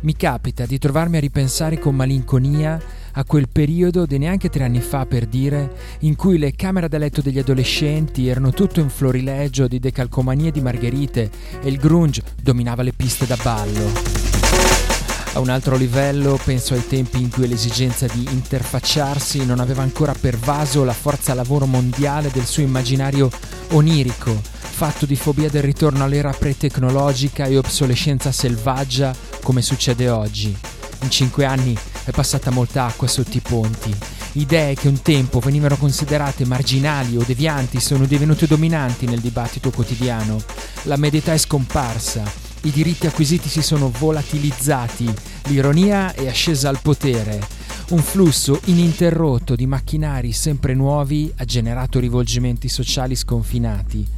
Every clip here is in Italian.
Mi capita di trovarmi a ripensare con malinconia a quel periodo di neanche tre anni fa per dire in cui le camere da letto degli adolescenti erano tutto in florilegio di decalcomanie di margherite e il grunge dominava le piste da ballo. A un altro livello penso ai tempi in cui l'esigenza di interfacciarsi non aveva ancora pervaso la forza lavoro mondiale del suo immaginario onirico, fatto di fobia del ritorno all'era pre-tecnologica e obsolescenza selvaggia come succede oggi. In cinque anni è passata molta acqua sotto i ponti. Idee che un tempo venivano considerate marginali o devianti sono divenute dominanti nel dibattito quotidiano. La medietà è scomparsa i diritti acquisiti si sono volatilizzati, l'ironia è ascesa al potere. Un flusso ininterrotto di macchinari sempre nuovi ha generato rivolgimenti sociali sconfinati.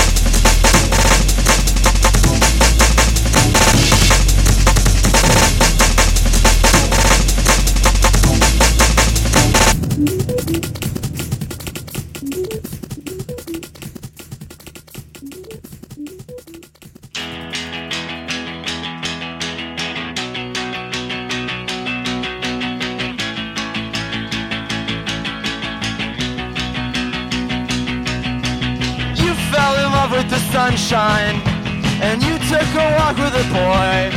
A walk with a boy.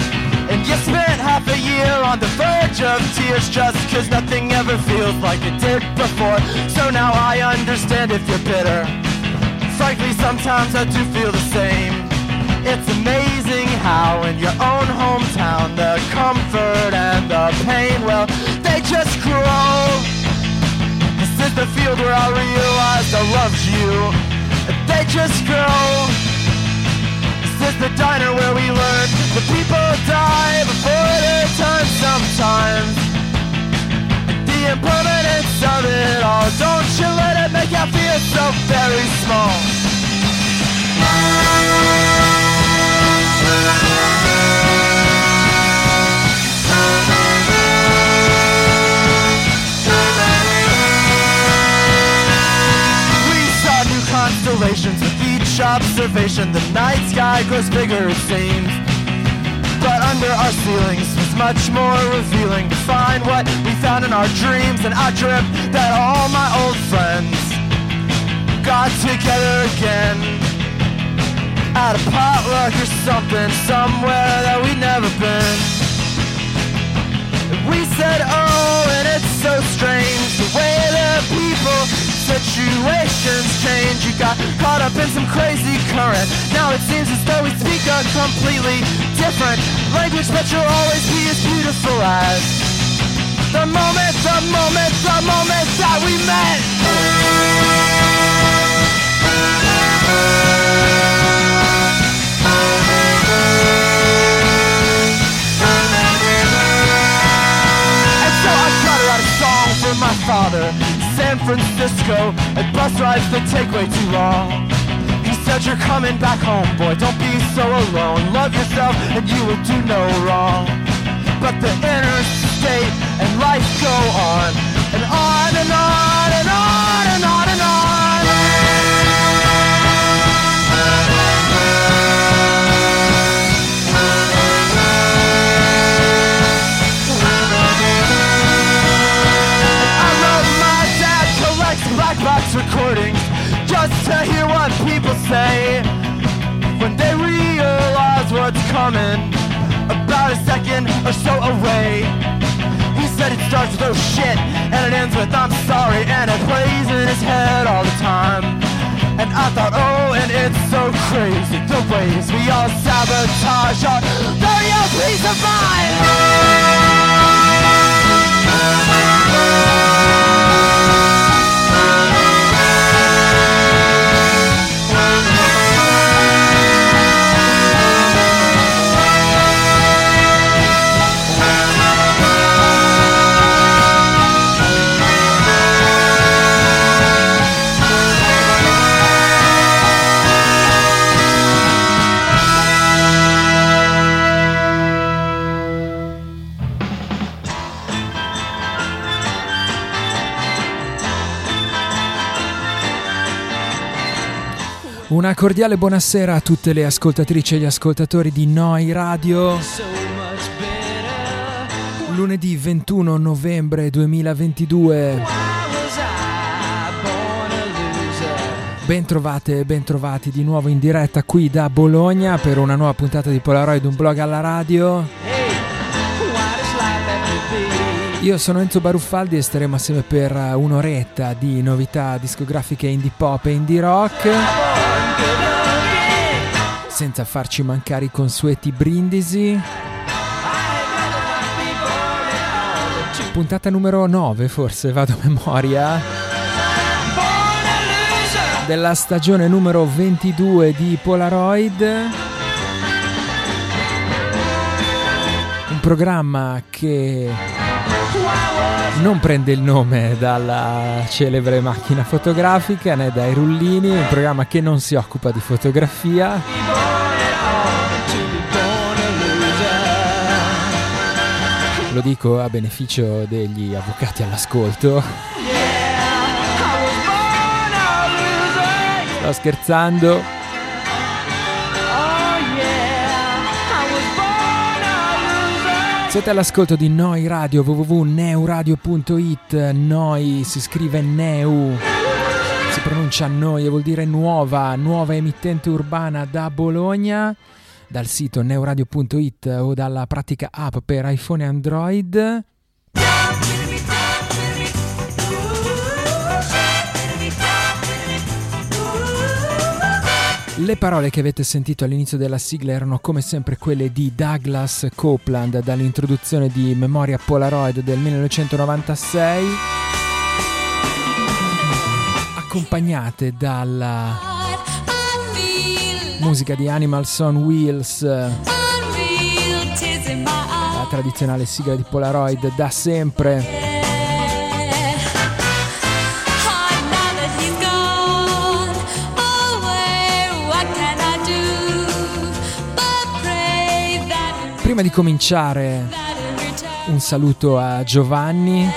And you spent half a year on the verge of tears Just cause nothing ever feels like it did before. So now I understand if you're bitter. Frankly, sometimes I do feel the same. It's amazing how in your own hometown The comfort and the pain, well, they just grow. This is the field where I realized I loved you. They just grow is the diner where we learn the people die before their time sometimes. The impermanence of it all, don't you let it make you feel so very small. We saw new constellations observation The night sky grows bigger it seems. But under our ceilings is much more revealing. To find what we found in our dreams And I dreamt that all my old friends Got together again. At a potluck or something Somewhere that we'd never been. We said oh and it's so strange The way that people situations change. You got caught up in some crazy current. Now it seems as though we speak a completely different language But you'll always be as beautiful as The moment, the moment, the moment that we met. My father San Francisco and bus rides that take way too long. He said you're coming back home, boy, don't be so alone. Love yourself and you will do no wrong. But the interstate and life go on and on and on and on with I'm sorry and it plays in his head all the time. And I thought, oh, and it's so crazy the ways we all sabotage our own peace of mind. Una cordiale buonasera a tutte le ascoltatrici e gli ascoltatori di Noi Radio. Lunedì 21 novembre 2022. Bentrovate e bentrovati di nuovo in diretta qui da Bologna per una nuova puntata di Polaroid, un blog alla radio. Io sono Enzo Baruffaldi e staremo assieme per un'oretta di novità discografiche indie pop e indie rock. Senza farci mancare i consueti brindisi. Puntata numero 9 forse, vado a memoria. Della stagione numero 22 di Polaroid. Un programma che non prende il nome dalla celebre macchina fotografica né dai rullini, un programma che non si occupa di fotografia. Lo dico a beneficio degli avvocati all'ascolto. Sto scherzando. Siete all'ascolto di Noi Radio www.neuradio.it Noi si scrive Neu. Si pronuncia Noi e vuol dire nuova Nuova emittente urbana da Bologna Dal sito neuradio.it o dalla pratica app per iPhone e Android Le parole che avete sentito all'inizio della sigla erano come sempre quelle di Douglas Copeland dall'introduzione di Memoria Polaroid del 1996, accompagnate dalla musica di Animals on Wheels, la tradizionale sigla di Polaroid da sempre. Prima di cominciare, un saluto a Giovanni,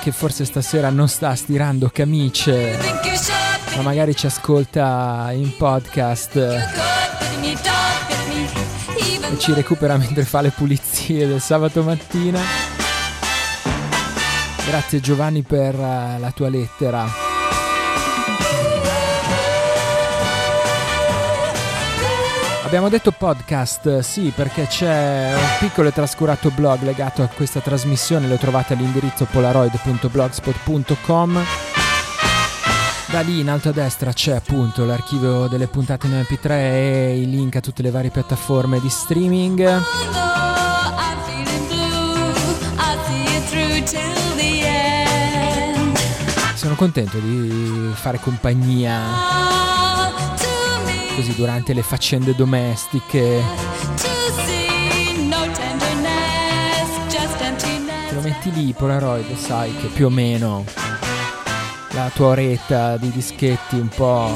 che forse stasera non sta stirando camicie, ma magari ci ascolta in podcast e ci recupera mentre fa le pulizie del sabato mattina. Grazie Giovanni per la tua lettera. Abbiamo detto podcast, sì, perché c'è un piccolo e trascurato blog legato a questa trasmissione, lo trovate all'indirizzo polaroid.blogspot.com. Da lì in alto a destra c'è appunto l'archivio delle puntate in MP3 e i link a tutte le varie piattaforme di streaming. Sono contento di fare compagnia così durante le faccende domestiche. Te lo metti lì Polaroid, sai che più o meno la tua oretta di dischetti un po'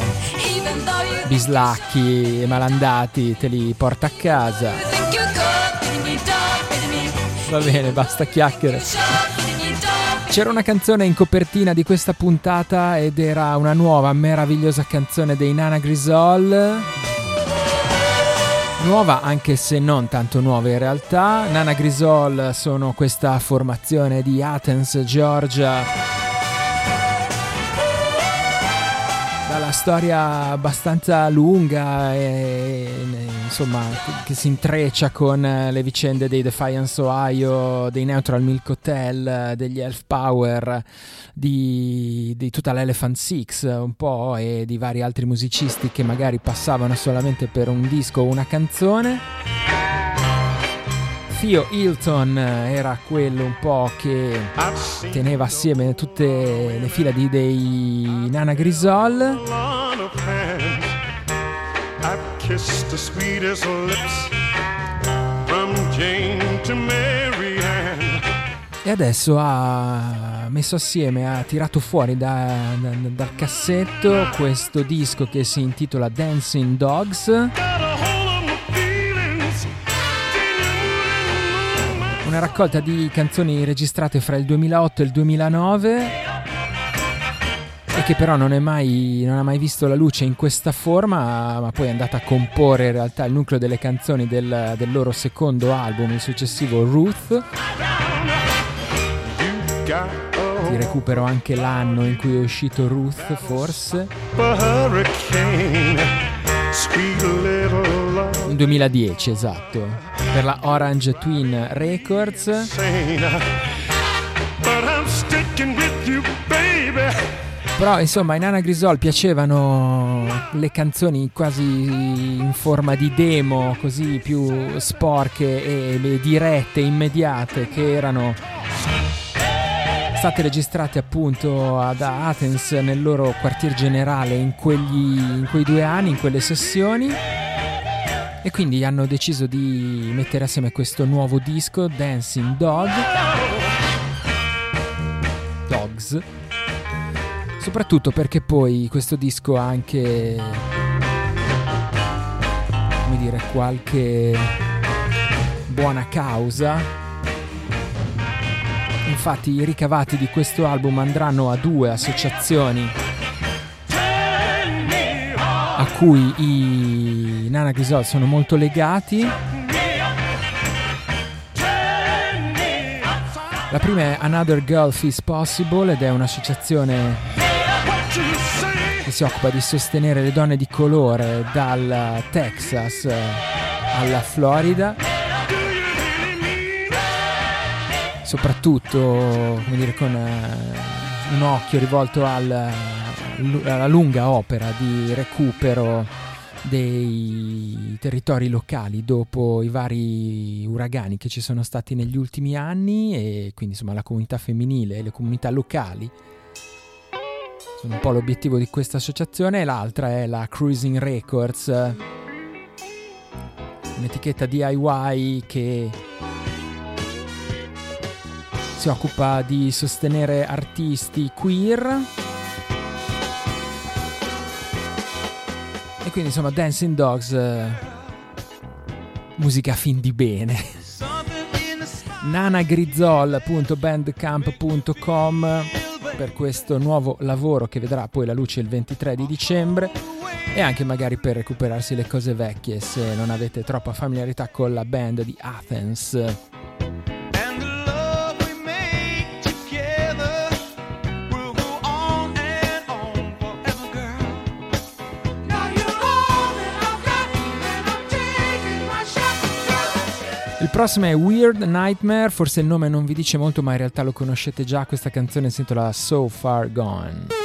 bislacchi e malandati te li porta a casa. Va bene, basta chiacchiere. C'era una canzone in copertina di questa puntata ed era una nuova meravigliosa canzone dei Nana Grisol. Nuova anche se non tanto nuova in realtà. Nana Grisol sono questa formazione di Athens, Georgia storia abbastanza lunga e insomma che si intreccia con le vicende dei Defiance Ohio, dei Neutral Milk Hotel, degli Elf Power, di, di tutta l'Elephant Six un po' e di vari altri musicisti che magari passavano solamente per un disco o una canzone. Theo Hilton era quello un po' che teneva assieme tutte le fila di, dei Nana Grisol. E adesso ha messo assieme, ha tirato fuori da, da, dal cassetto questo disco che si intitola Dancing Dogs. Una raccolta di canzoni registrate fra il 2008 e il 2009 e che però non, mai, non, ha mai visto la luce in questa forma, ma poi è andata a comporre in realtà il nucleo delle canzoni del, del loro secondo album, il successivo Ruth. Ti recupero anche l'anno in cui è uscito Ruth, forse. Il 2010, esatto, per la Orange Twin Records. Però insomma in Anna Grisol piacevano le canzoni quasi in forma di demo, così più sporche e dirette, immediate, che erano state registrate appunto ad Athens nel loro quartier generale in, quegli, in quei due anni, in quelle sessioni. E quindi hanno deciso di mettere assieme questo nuovo disco, Dancing Dog. Dogs Soprattutto perché poi questo disco ha anche, come dire, qualche buona causa. Infatti i ricavati di questo album andranno a due associazioni a cui i Nana Grisol sono molto legati. La prima è Another Gulf is Possible ed è un'associazione che si occupa di sostenere le donne di colore dal Texas alla Florida. Soprattutto dire, con uh, un occhio rivolto al, alla lunga opera di recupero dei territori locali dopo i vari uragani che ci sono stati negli ultimi anni e quindi insomma la comunità femminile e le comunità locali sono un po' l'obiettivo di questa associazione. E l'altra è la Cruising Records, un'etichetta DIY che si occupa di sostenere artisti queer. E quindi insomma Dancing Dogs, musica fin di bene. nanagrizzol.bandcamp.com per questo nuovo lavoro che vedrà poi la luce il 23 di dicembre e anche magari per recuperarsi le cose vecchie se non avete troppa familiarità con la band di Athens. Il prossimo è Weird Nightmare, forse il nome non vi dice molto ma in realtà lo conoscete già, questa canzone si intitola So Far Gone.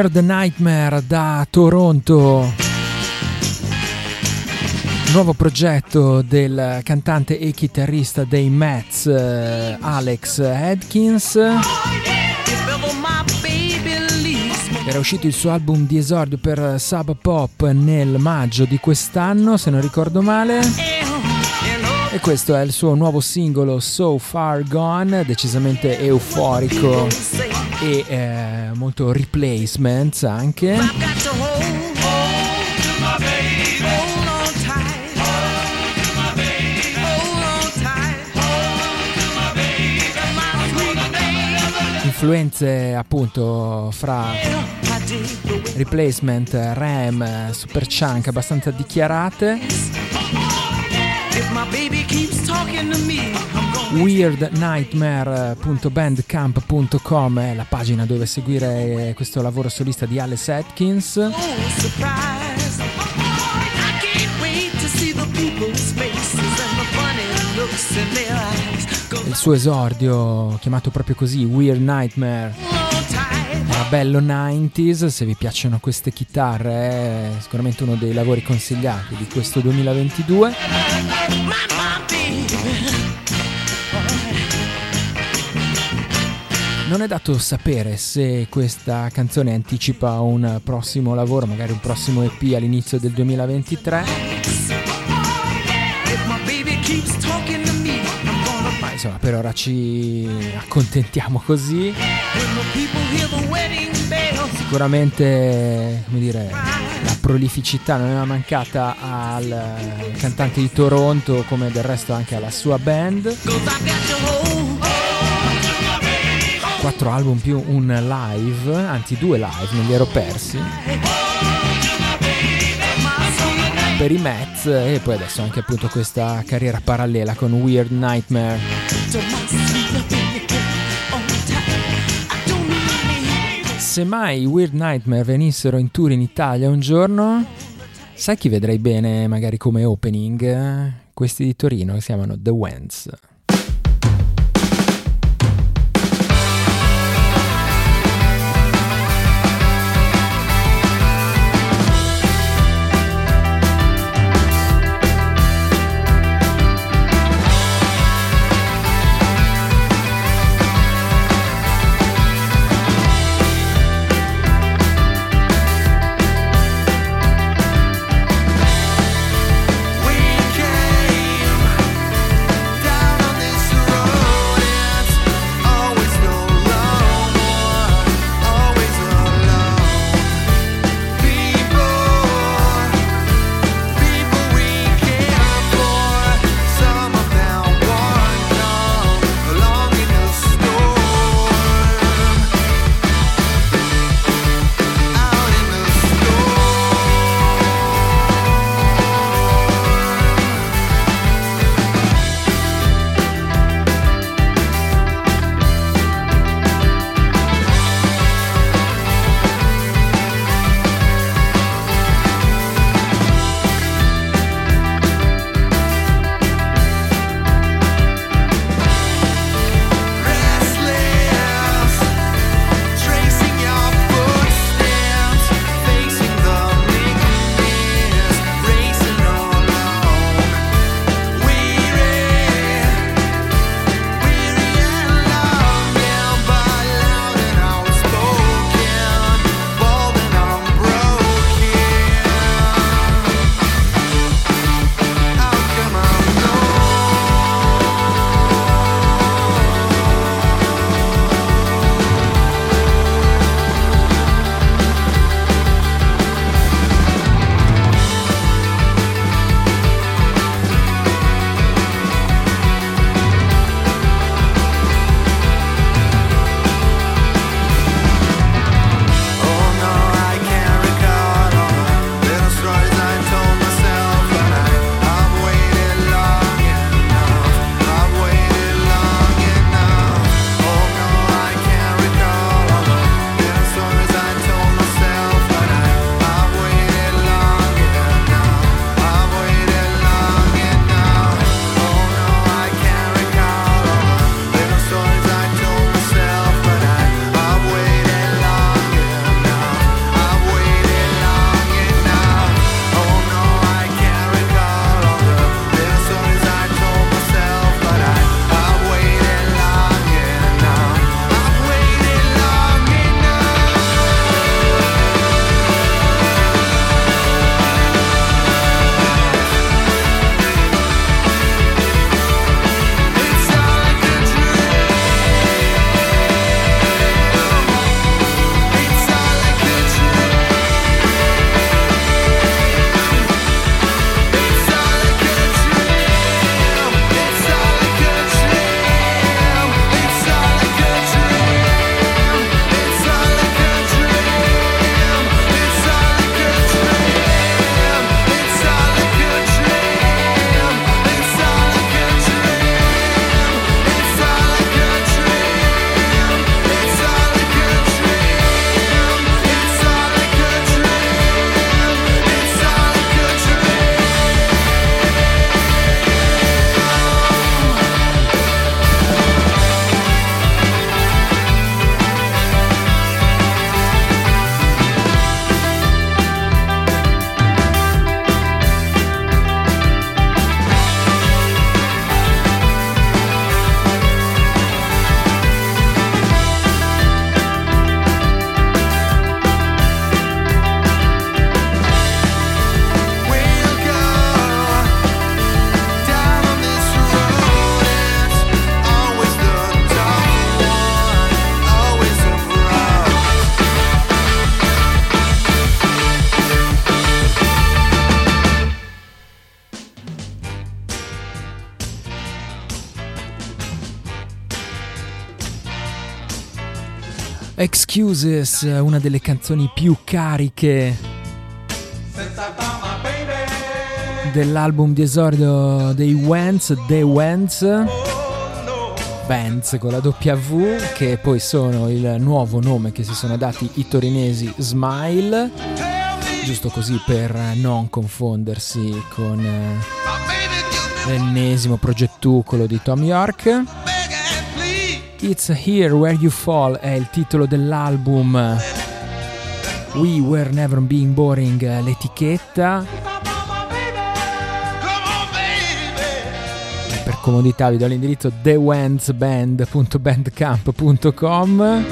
Weird Nightmare da Toronto. Nuovo progetto del cantante e chitarrista dei Mets eh, Alex Adkins. Era uscito il suo album di esordio per Sub Pop nel maggio di quest'anno, se non ricordo male. E questo è il suo nuovo singolo So Far Gone, decisamente euforico e eh, molto replacements anche. Influenze appunto fra replacement, RAM, super chunk abbastanza dichiarate weirdnightmare.bandcamp.com è la pagina dove seguire questo lavoro solista di Alice Atkins. Oh, Il suo esordio, chiamato proprio così, Weird Nightmare era bello 90s, se vi piacciono queste chitarre è sicuramente uno dei lavori consigliati di questo 2022. Non è dato sapere se questa canzone anticipa un prossimo lavoro, magari un prossimo EP all'inizio del 2023. Ma insomma, per ora ci accontentiamo così. Sicuramente, come dire, la prolificità non è mancata al cantante di Toronto, come del resto anche alla sua band quattro album più un live, anzi due live, non li ero persi. Per i Mets e poi adesso anche appunto questa carriera parallela con Weird Nightmare. Se mai Weird Nightmare venissero in tour in Italia un giorno, sai chi vedrei bene magari come opening? Questi di Torino si chiamano The Wens. Excuses, una delle canzoni più cariche dell'album di esordio dei Wentz, The Wentz, Bands con la W, che poi sono il nuovo nome che si sono dati i torinesi Smile, giusto così per non confondersi con eh, l'ennesimo progettucolo di Tom York. It's Here Where You Fall è il titolo dell'album. We Were Never Being Boring, l'etichetta. Per comodità vi do l'indirizzo thewendsband.bandcamp.com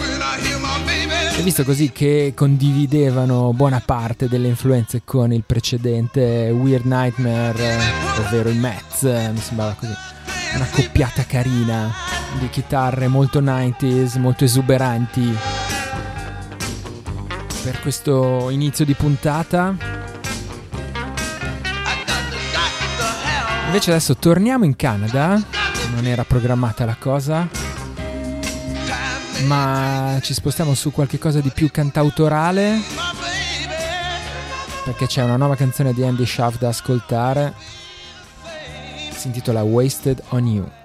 e visto così che condividevano buona parte delle influenze con il precedente Weird Nightmare, ovvero i Mets, mi sembrava così, una coppiata carina di chitarre molto 90s, molto esuberanti per questo inizio di puntata. Invece adesso torniamo in Canada, non era programmata la cosa, ma ci spostiamo su qualche cosa di più cantautorale perché c'è una nuova canzone di Andy Schaff da ascoltare. Si intitola Wasted on You.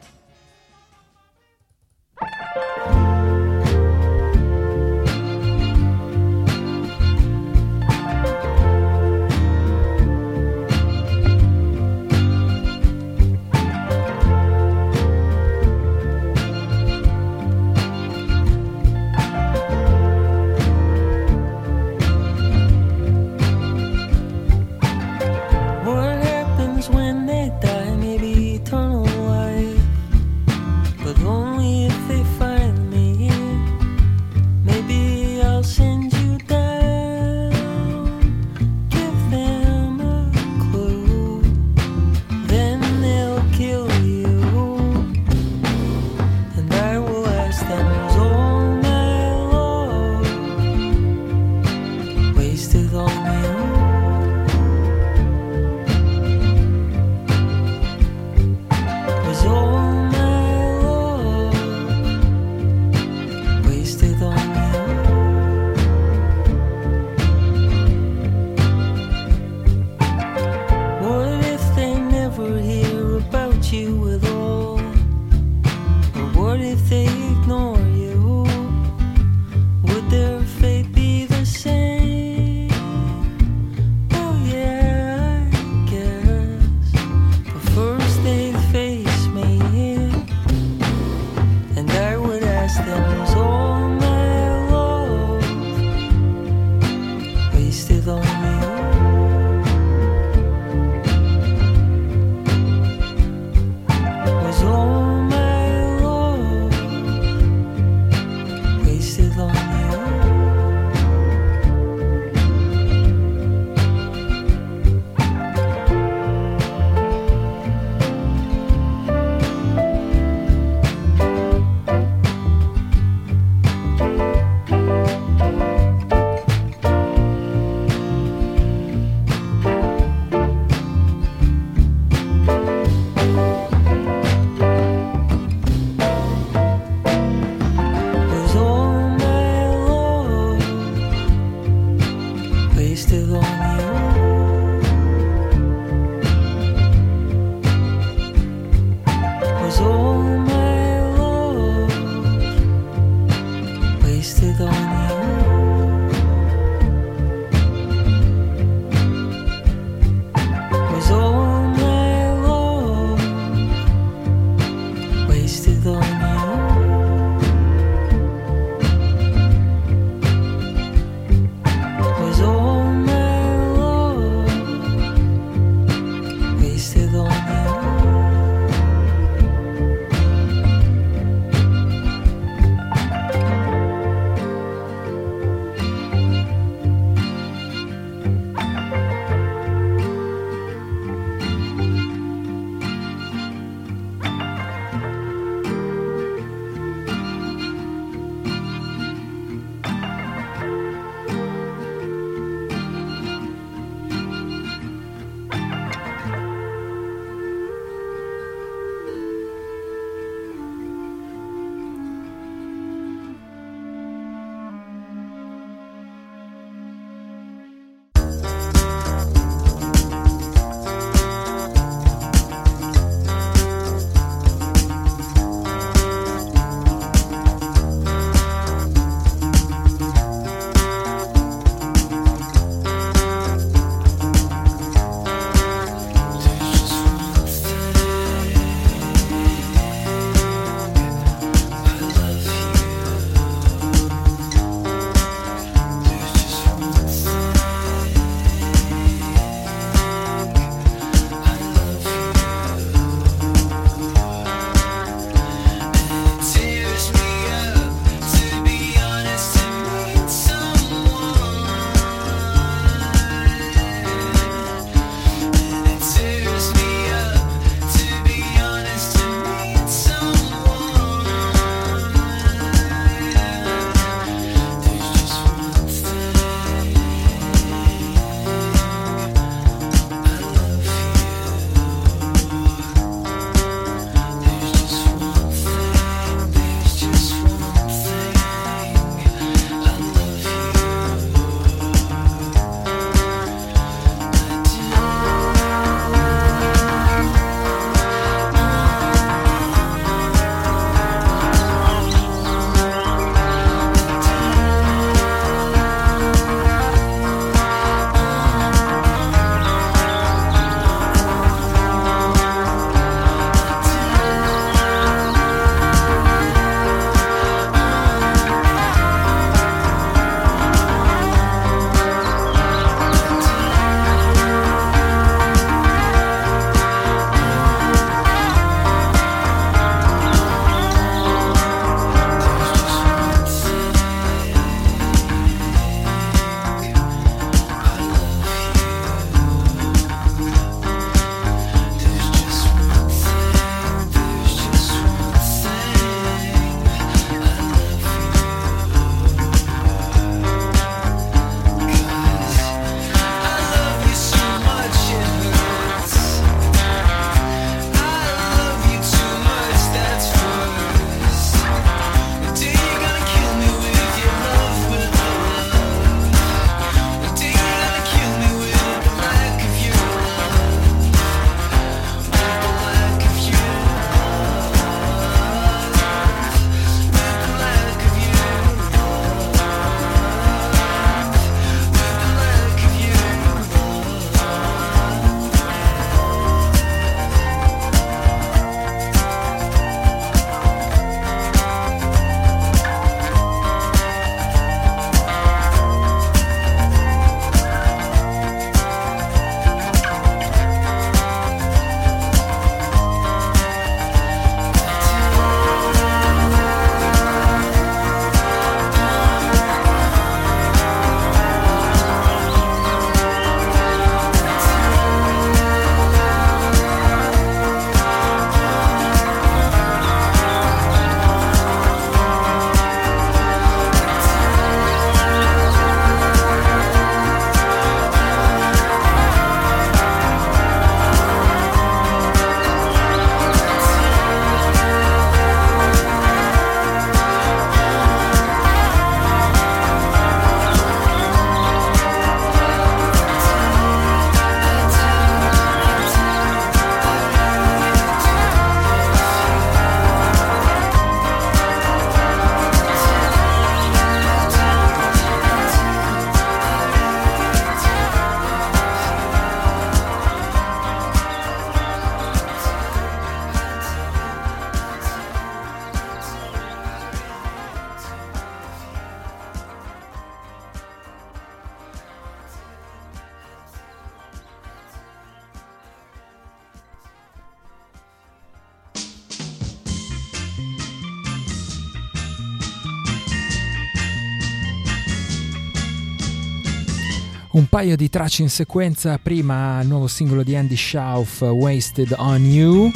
Un paio di tracce in sequenza, prima il nuovo singolo di Andy Schauf, Wasted on You.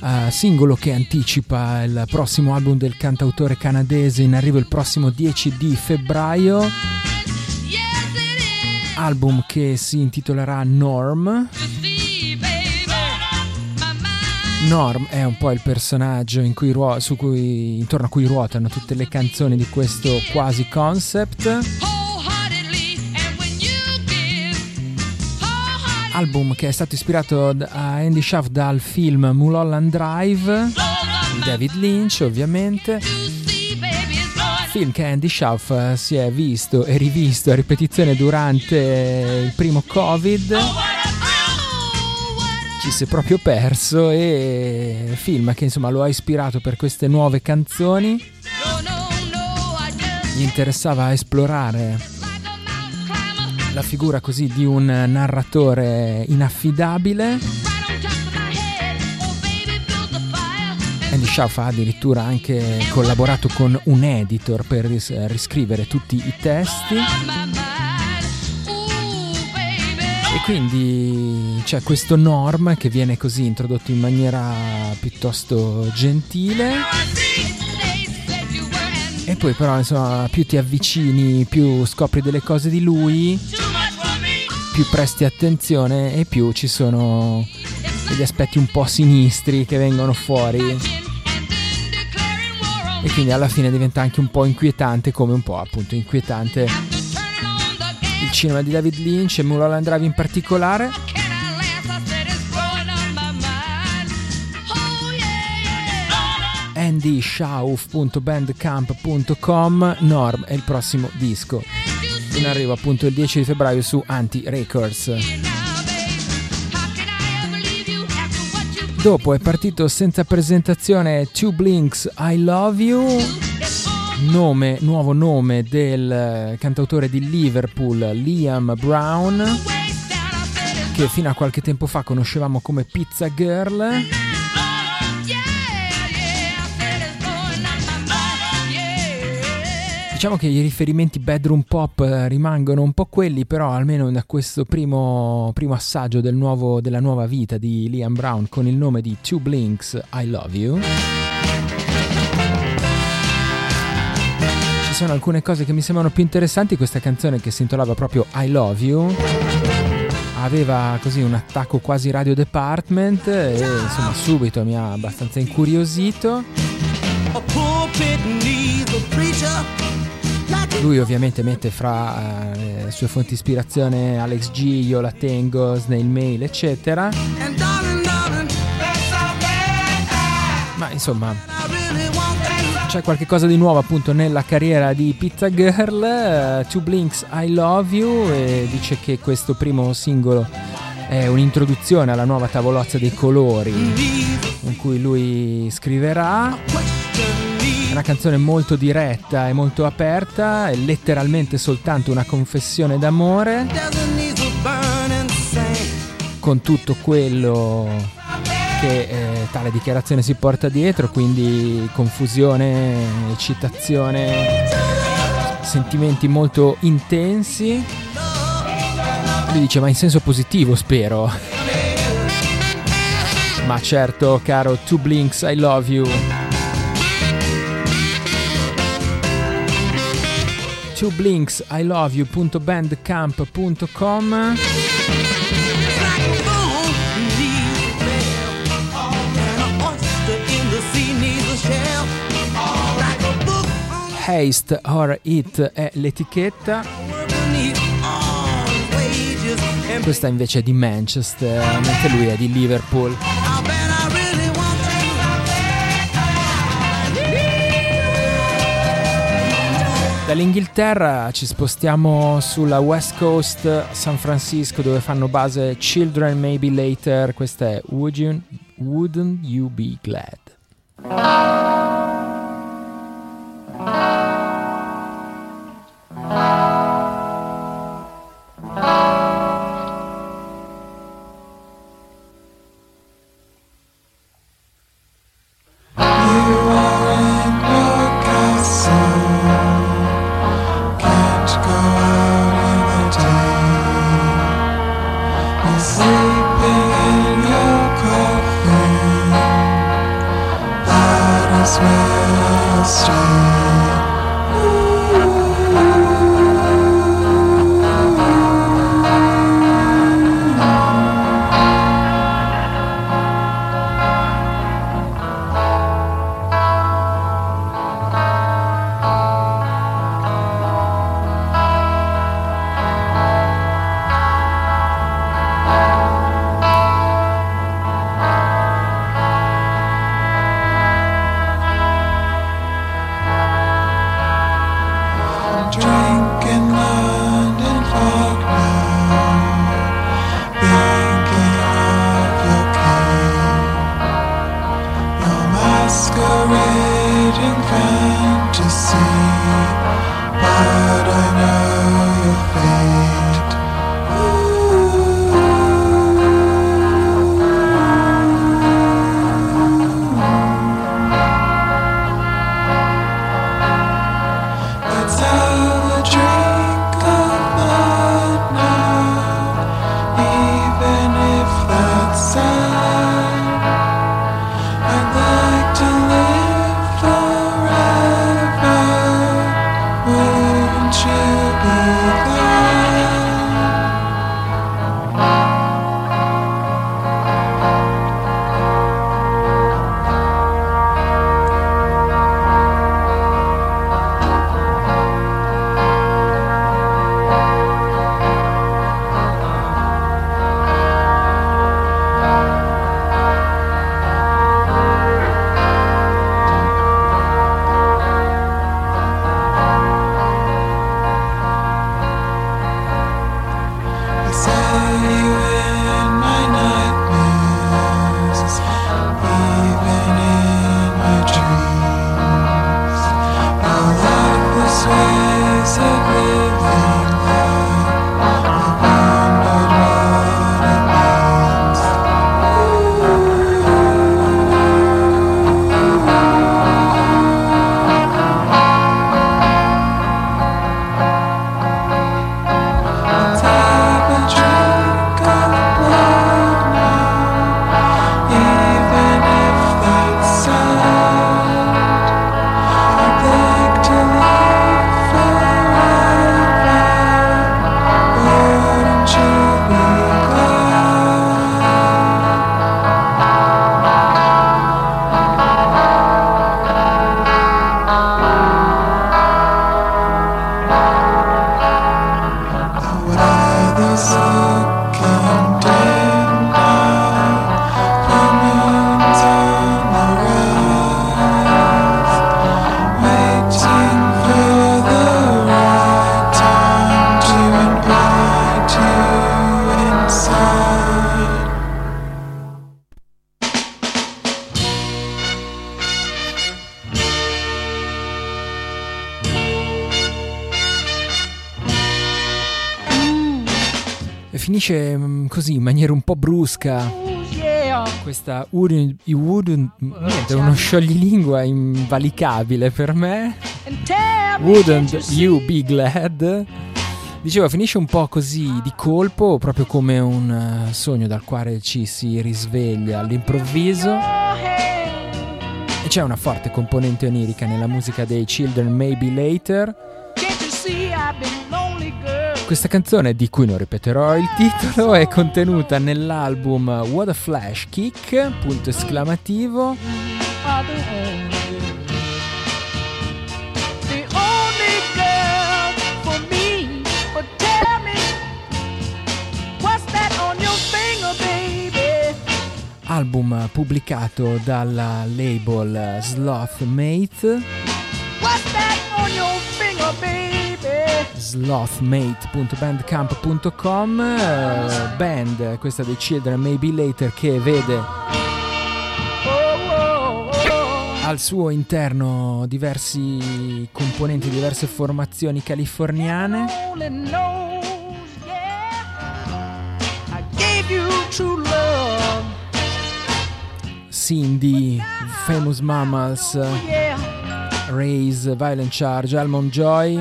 Uh, singolo che anticipa il prossimo album del cantautore canadese in arrivo il prossimo 10 di febbraio. Album che si intitolerà Norm. Norm è un po' il personaggio in ruo- cui, intorno a cui ruotano tutte le canzoni di questo quasi concept. Album che è stato ispirato a Andy Schaff dal film Mulholland Drive. Di David Lynch, ovviamente. Film che Andy Schaff si è visto e rivisto a ripetizione durante il primo Covid ci si è proprio perso e film che insomma lo ha ispirato per queste nuove canzoni. Gli interessava esplorare la figura così di un narratore inaffidabile. Andy Schaff ha addirittura anche collaborato con un editor per ris- riscrivere tutti i testi. E quindi c'è questo norm che viene così introdotto in maniera piuttosto gentile. E poi però insomma più ti avvicini, più scopri delle cose di lui, più presti attenzione e più ci sono degli aspetti un po' sinistri che vengono fuori. E quindi alla fine diventa anche un po' inquietante come un po' appunto inquietante il cinema di David Lynch e Mulholland Drive in particolare. andyschauf.bandcamp.com Norm è il prossimo disco. In arrivo appunto il 10 di febbraio su Anti Records. Dopo è partito senza presentazione Two Blinks I Love You nome, nuovo nome del cantautore di Liverpool Liam Brown che fino a qualche tempo fa conoscevamo come Pizza Girl Diciamo che i riferimenti bedroom pop rimangono un po' quelli, però almeno da questo primo, primo assaggio del nuovo, della nuova vita di Liam Brown con il nome di Two Blinks I Love You. Sono alcune cose che mi sembrano più interessanti, questa canzone che si intitolava proprio I Love You aveva così un attacco quasi radio department e insomma subito mi ha abbastanza incuriosito. Lui ovviamente mette fra eh, le sue fonti ispirazione Alex G, Io la tengo, Snail Mail, eccetera. Ma insomma, c'è qualche cosa di nuovo appunto nella carriera di Pizza Girl. Uh, Two Blinks I Love You e dice che questo primo singolo è un'introduzione alla nuova tavolozza dei colori in cui lui scriverà una canzone molto diretta e molto aperta, è letteralmente soltanto una confessione d'amore con tutto quello che eh, tale dichiarazione si porta dietro, quindi confusione, eccitazione, sentimenti molto intensi. Lui dice ma in senso positivo spero. Ma certo, caro Two Blinks, I love you. Two Blinks I Love You.bandcamp.com Haste or It è l'etichetta. Questa invece è di Manchester, mentre lui è di Liverpool. Dall'Inghilterra ci spostiamo sulla West Coast, San Francisco, dove fanno base Children Maybe Later. Questa è Would you, Wouldn't You Be Glad? Finisce mm, così in maniera un po' brusca. Questa wouldn't, you wouldn't, niente, uno scioglilingua invalicabile per me. Wouldn't you be glad? Dicevo, finisce un po' così di colpo, proprio come un eh, sogno dal quale ci si risveglia all'improvviso. E c'è una forte componente onirica nella musica dei Children Maybe Later. Questa canzone, di cui non ripeterò il titolo, è contenuta nell'album What a Flash Kick, punto esclamativo. Album pubblicato dalla label Sloth Mate. slothmate.bandcamp.com eh, band questa dei Children Maybe Later che vede al suo interno diversi componenti, diverse formazioni californiane. Cindy, Famous Mammals, Raise, Violent Charge, Almond Joy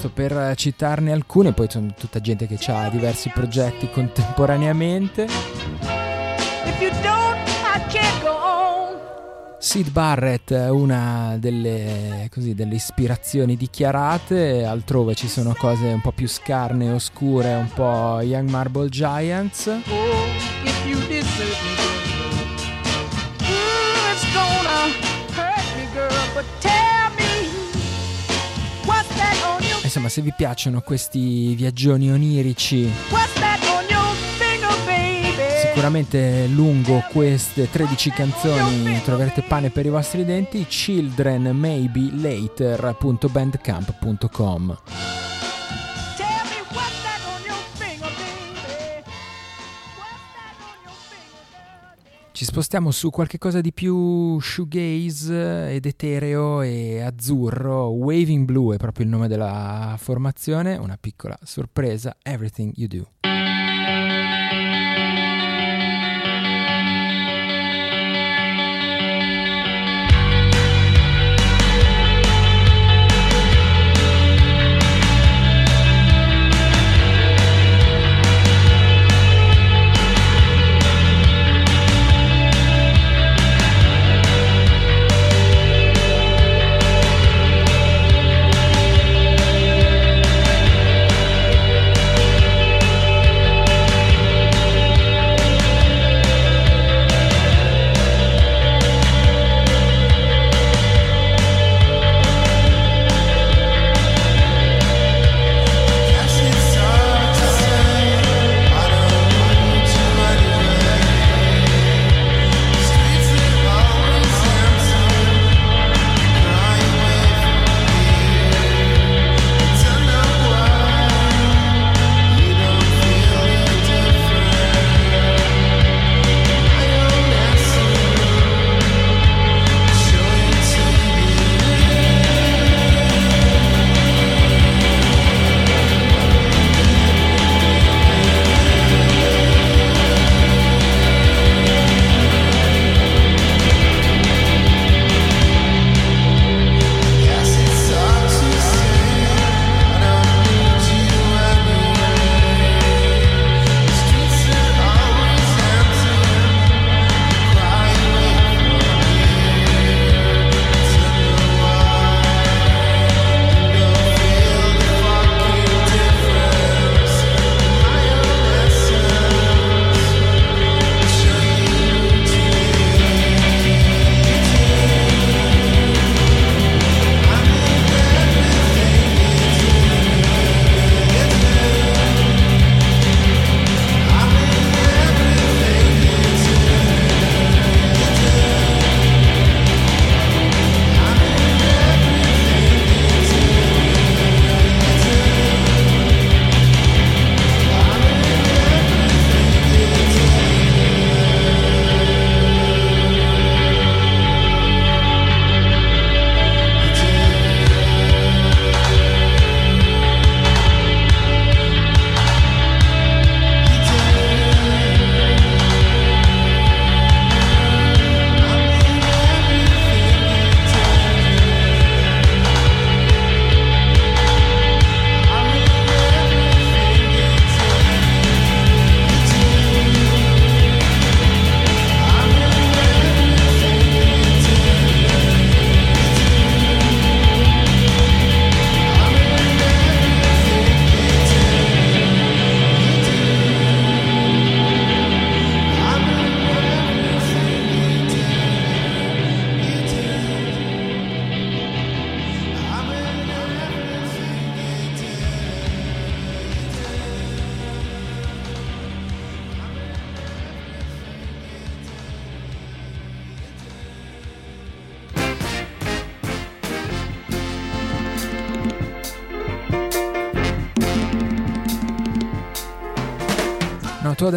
giusto per citarne alcune, poi sono tutta gente che ha diversi progetti contemporaneamente. Sid Barrett, una delle, così, delle, ispirazioni dichiarate, altrove ci sono cose un po' più scarne e oscure, un po' Young Marble Giants. Insomma, se vi piacciono questi viaggioni onirici. Sicuramente lungo queste 13 canzoni troverete pane per i vostri denti childrenmaybelater.bandcamp.com Ci spostiamo su qualche cosa di più shoegaze ed etereo e azzurro. Waving Blue è proprio il nome della formazione, una piccola sorpresa. Everything You Do.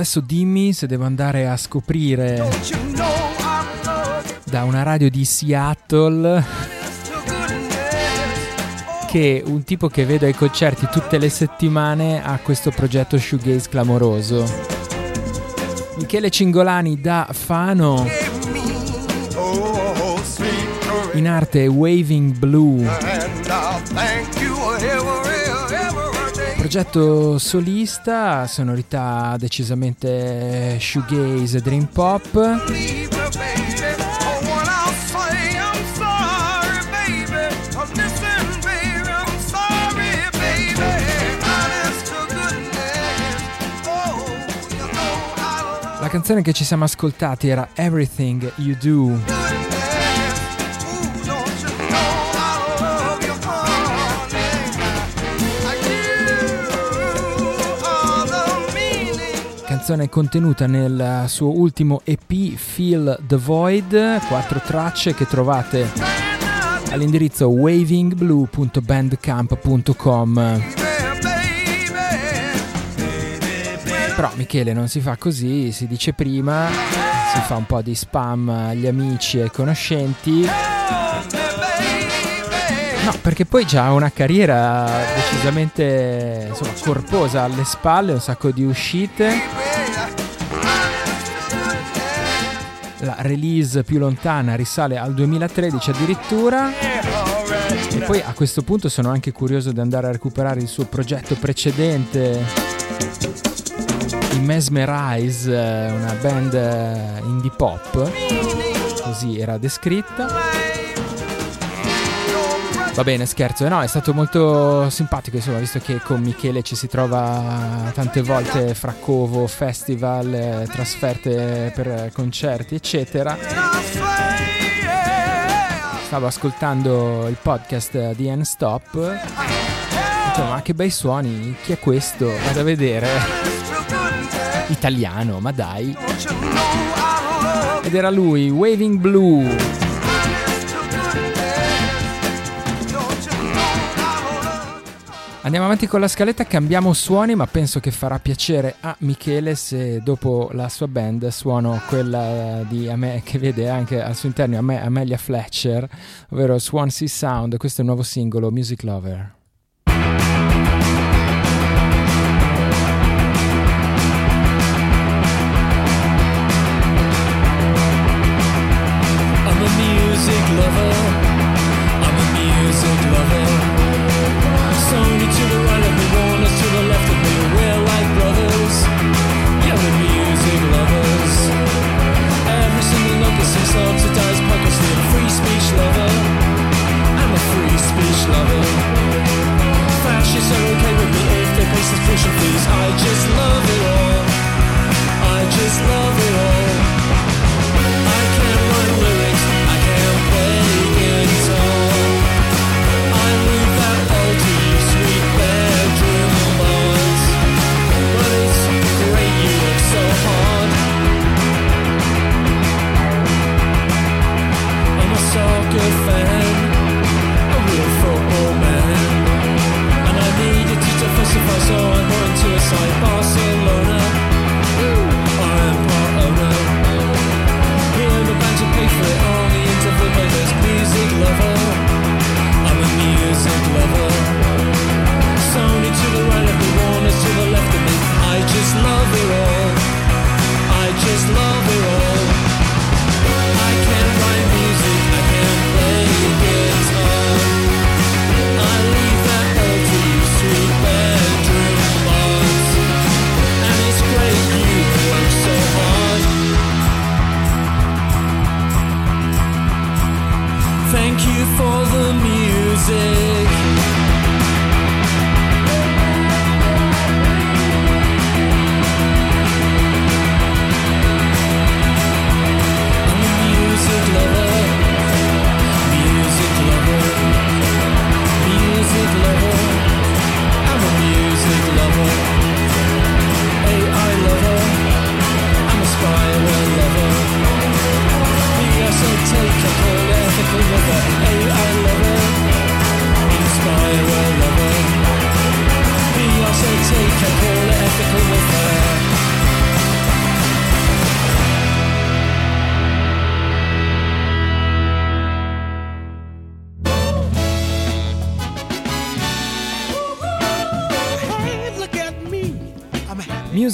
Adesso dimmi se devo andare a scoprire da una radio di Seattle che un tipo che vedo ai concerti tutte le settimane ha questo progetto shoegaze clamoroso. Michele Cingolani da Fano in arte Waving Blue progetto solista, sonorità decisamente shoegaze e dream pop. La canzone che ci siamo ascoltati era Everything You Do Canzone contenuta nel suo ultimo EP Feel the Void, quattro tracce che trovate all'indirizzo wavingblue.bandcamp.com. Però Michele non si fa così, si dice prima, si fa un po' di spam agli amici e ai conoscenti. No, perché poi già ha una carriera decisamente insomma, corposa alle spalle, un sacco di uscite. Release più lontana risale al 2013 addirittura. E poi a questo punto sono anche curioso di andare a recuperare il suo progetto precedente i Mesmerize, una band eh, indie pop, così era descritta. Va bene, scherzo, no, è stato molto simpatico, insomma, visto che con Michele ci si trova tante volte fra covo, festival, eh, trasferte per concerti, eccetera. Stavo ascoltando il podcast di N-Stop. Ma che bei suoni, chi è questo? Vado a vedere italiano, ma dai. Ed era lui, Waving Blue. Andiamo avanti con la scaletta, cambiamo suoni, ma penso che farà piacere a Michele se dopo la sua band suono quella di Ame- che vede anche al suo interno Ame- Amelia Fletcher, ovvero Swansea Sound, questo è il nuovo singolo Music Lover.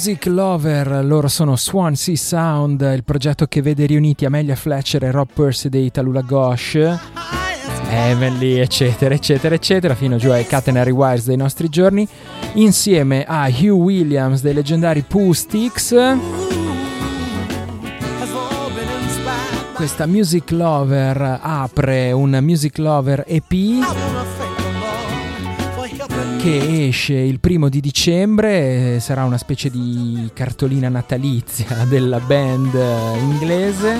Music Lover, loro sono Swansea Sound, il progetto che vede riuniti Amelia Fletcher e Rob Percy dei Talula Gosh, Emily, eccetera, eccetera, eccetera, fino giù ai Catenary Wires dei nostri giorni, insieme a Hugh Williams dei leggendari Pooh Sticks. Questa Music Lover apre un Music Lover EP che esce il primo di dicembre, sarà una specie di cartolina natalizia della band inglese.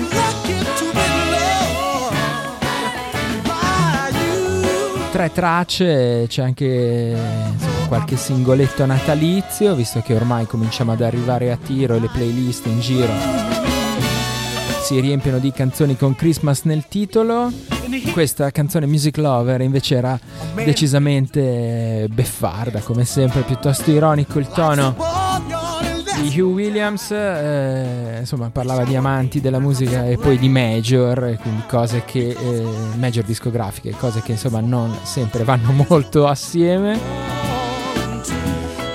Tre tracce, c'è anche insomma, qualche singoletto natalizio, visto che ormai cominciamo ad arrivare a tiro e le playlist in giro si riempiono di canzoni con Christmas nel titolo. Questa canzone Music Lover invece era decisamente beffarda, come sempre, piuttosto ironico il tono di Hugh Williams, eh, insomma parlava di amanti della musica e poi di major, quindi cose che, eh, major discografiche, cose che insomma non sempre vanno molto assieme.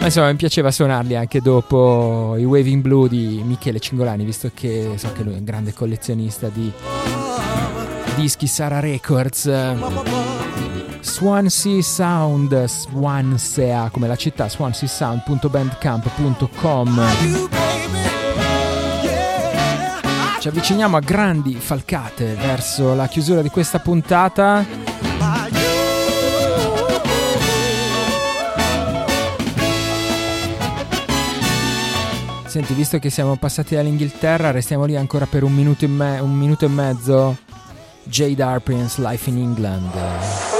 Ma insomma mi piaceva suonarli anche dopo i Waving Blue di Michele Cingolani, visto che so che lui è un grande collezionista di dischi Sara Records. Swansea Sound, Swansea come la città, swanseasound.bandcamp.com. Ci avviciniamo a grandi falcate verso la chiusura di questa puntata. Senti, visto che siamo passati dall'Inghilterra, restiamo lì ancora per un minuto me- un minuto e mezzo. Jade Arpins, Life in England.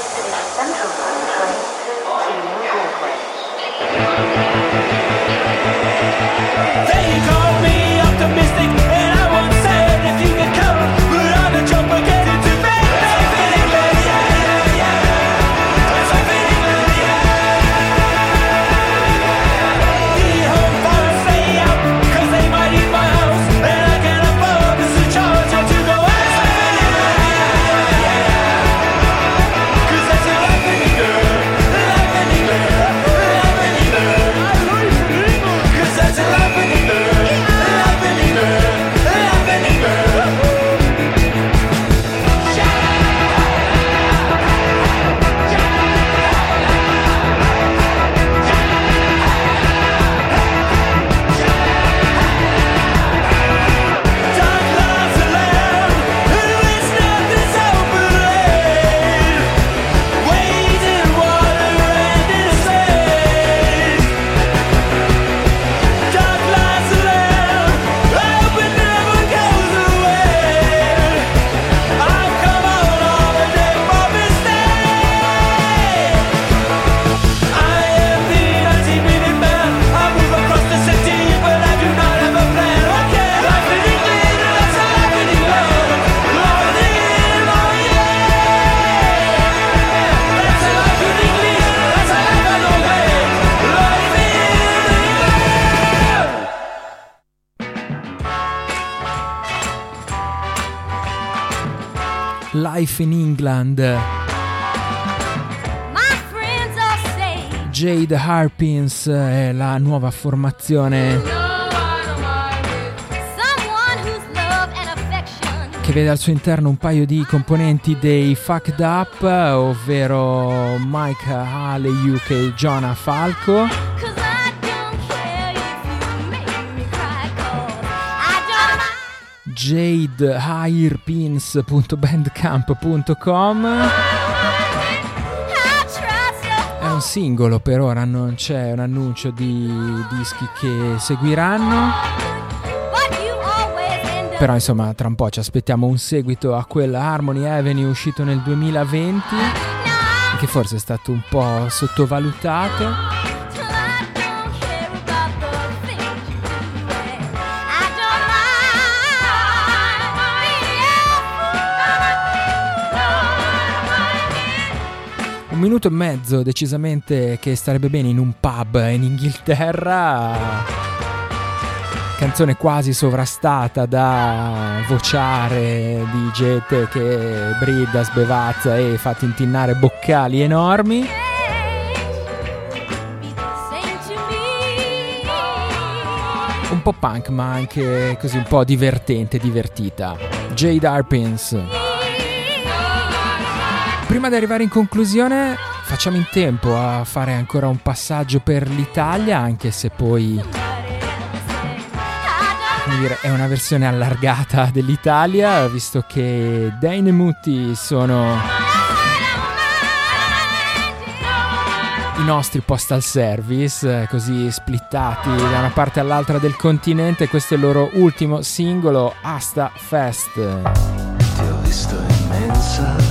Life in England. Jade Harpins è la nuova formazione che vede al suo interno un paio di componenti dei Fucked Up, ovvero Mike Haleyuk e Jonah Falco. jadehairpins.bandcamp.com È un singolo per ora, non c'è un annuncio di dischi che seguiranno. Però insomma tra un po' ci aspettiamo un seguito a quella Harmony Avenue uscito nel 2020 che forse è stato un po' sottovalutato. Un minuto e mezzo decisamente che starebbe bene in un pub in Inghilterra. Canzone quasi sovrastata da vociare di gente che brida, sbevazza e fa tintinnare boccali enormi. Un po' punk ma anche così un po' divertente, divertita. Jade Arpins. Prima di arrivare in conclusione, facciamo in tempo a fare ancora un passaggio per l'Italia, anche se poi dire, è una versione allargata dell'Italia, visto che Dainemuti sono i nostri postal service, eh, così splittati da una parte all'altra del continente. Questo è il loro ultimo singolo, Asta Fest. Ti ho visto immensa,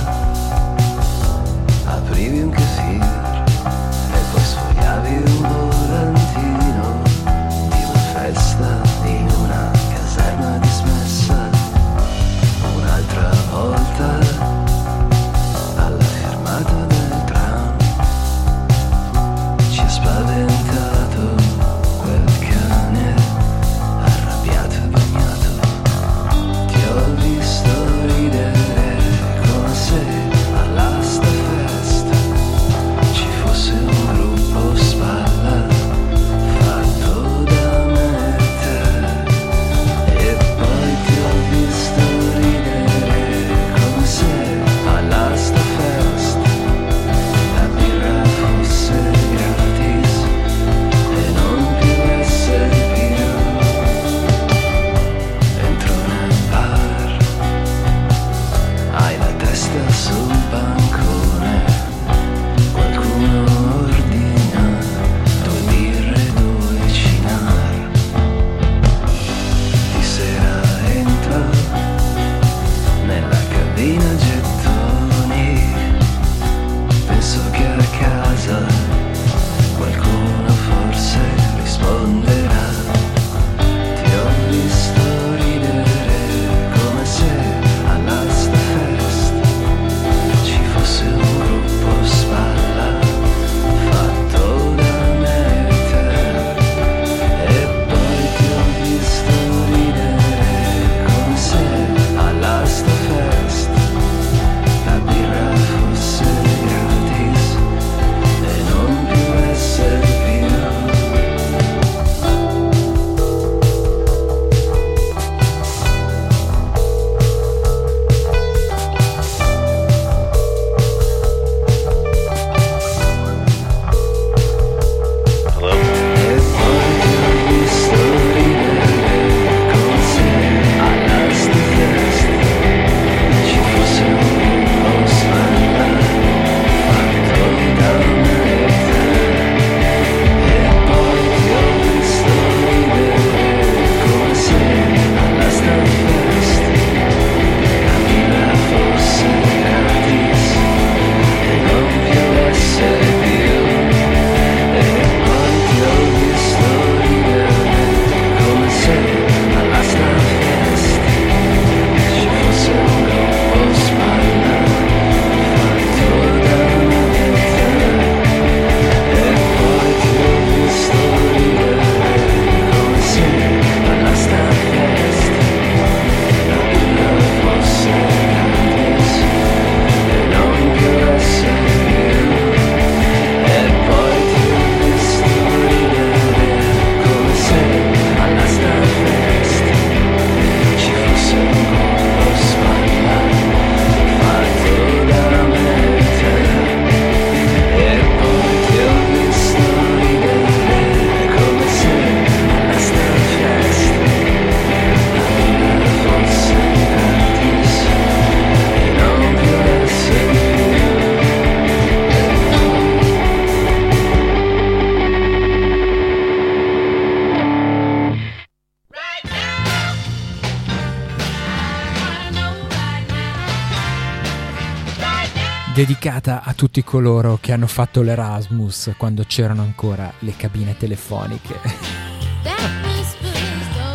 dedicata a tutti coloro che hanno fatto l'Erasmus quando c'erano ancora le cabine telefoniche.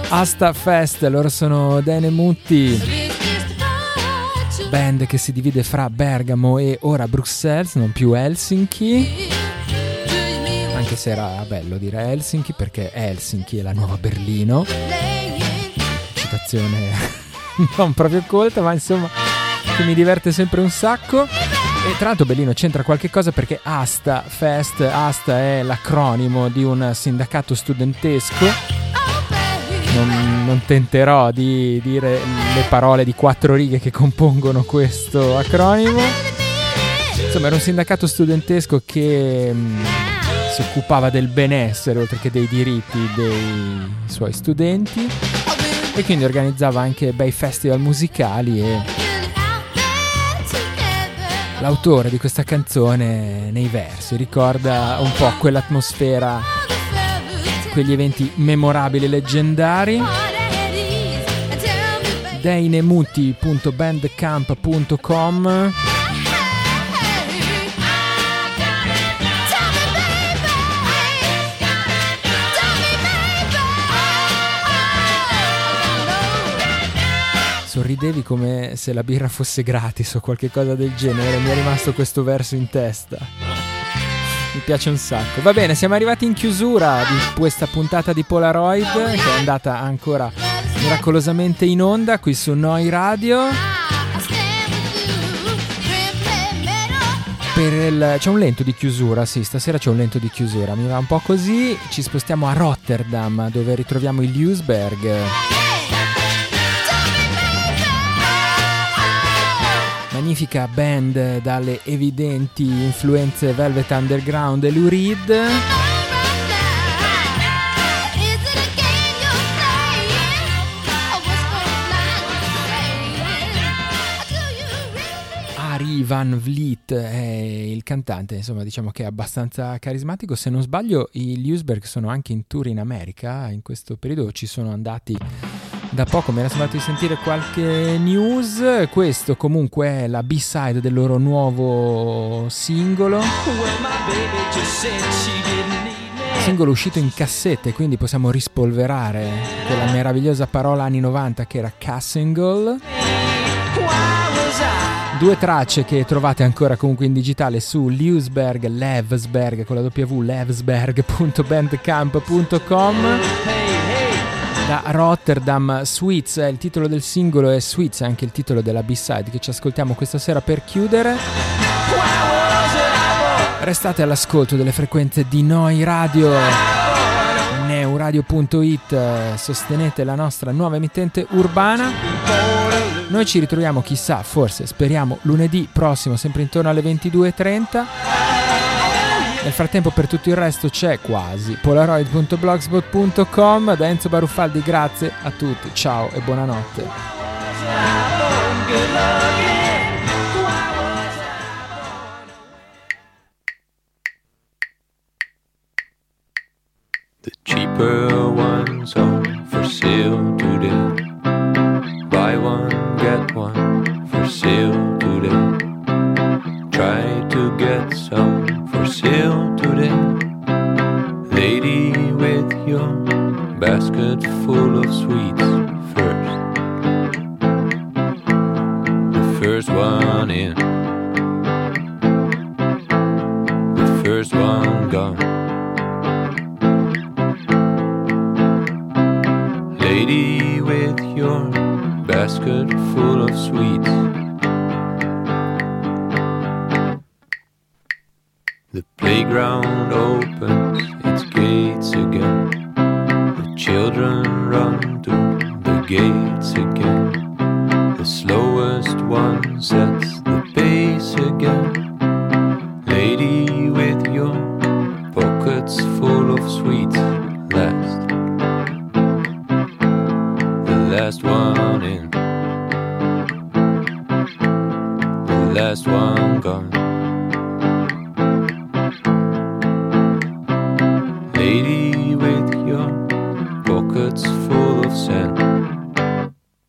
Asta Fest, loro sono Dene Mutti, band che si divide fra Bergamo e ora Bruxelles, non più Helsinki. Anche se era bello dire Helsinki perché Helsinki è la nuova Berlino. Citazione non proprio colta, ma insomma che mi diverte sempre un sacco. E tra l'altro Bellino c'entra qualche cosa perché ASTA Fest, ASTA è l'acronimo di un sindacato studentesco. Non, non, tenterò di dire le parole di quattro righe che compongono questo acronimo. Insomma, era un sindacato studentesco che mh, mm, si occupava del benessere oltre che dei diritti dei suoi studenti e quindi organizzava anche bei festival musicali e l'autore di questa canzone nei versi ricorda un po' quell'atmosfera, quegli eventi memorabili e leggendari. deinemuti.bandcamp.com sorridevi come se la birra fosse gratis o qualcosa del genere, mi è rimasto questo verso in testa. Mi piace un sacco. Va bene, siamo arrivati in chiusura di questa puntata di Polaroid che è andata ancora miracolosamente in onda qui su Noi Radio. Il, c'è un lento di chiusura, sì, stasera c'è un lento di chiusura, mi va un po' così. Ci spostiamo a Rotterdam dove ritroviamo il Ljusberg. Magnifica band dalle evidenti influenze Velvet Underground e Lou Reed. Ari Van Vliet è il cantante, insomma diciamo che è abbastanza carismatico. Se non sbaglio i Ljusberg sono anche in tour in America, in questo periodo ci sono andati da poco mi era sembrato di sentire qualche news. Questo comunque è la B-side del loro nuovo singolo. Singolo uscito in cassette, quindi possiamo rispolverare quella meravigliosa parola anni 90 che era Cassingle. Due tracce che trovate ancora comunque in digitale su Lewsberg, Levsberg con la W, levsberg.bandcamp.com da Rotterdam Sweets, il titolo del singolo è Sweets, è anche il titolo della B-side che ci ascoltiamo questa sera per chiudere. Restate all'ascolto delle frequenze di Noi Radio, neuradio.it, sostenete la nostra nuova emittente urbana. Noi ci ritroviamo chissà, forse, speriamo, lunedì prossimo, sempre intorno alle 22.30. Nel frattempo per tutto il resto c'è quasi polaroid.blogspot.com da Enzo Baruffaldi, grazie a tutti, ciao e buonanotte. The cheaper ones are get some for sale today. Lady with your basket full of sweets first. The first one in. The first one gone. Lady with your basket full of sweets. The playground opens its gates again. The children run to the gates again. The slowest one sets the pace again. Lady with your pockets full of sweets, last. The last one in. The last one gone.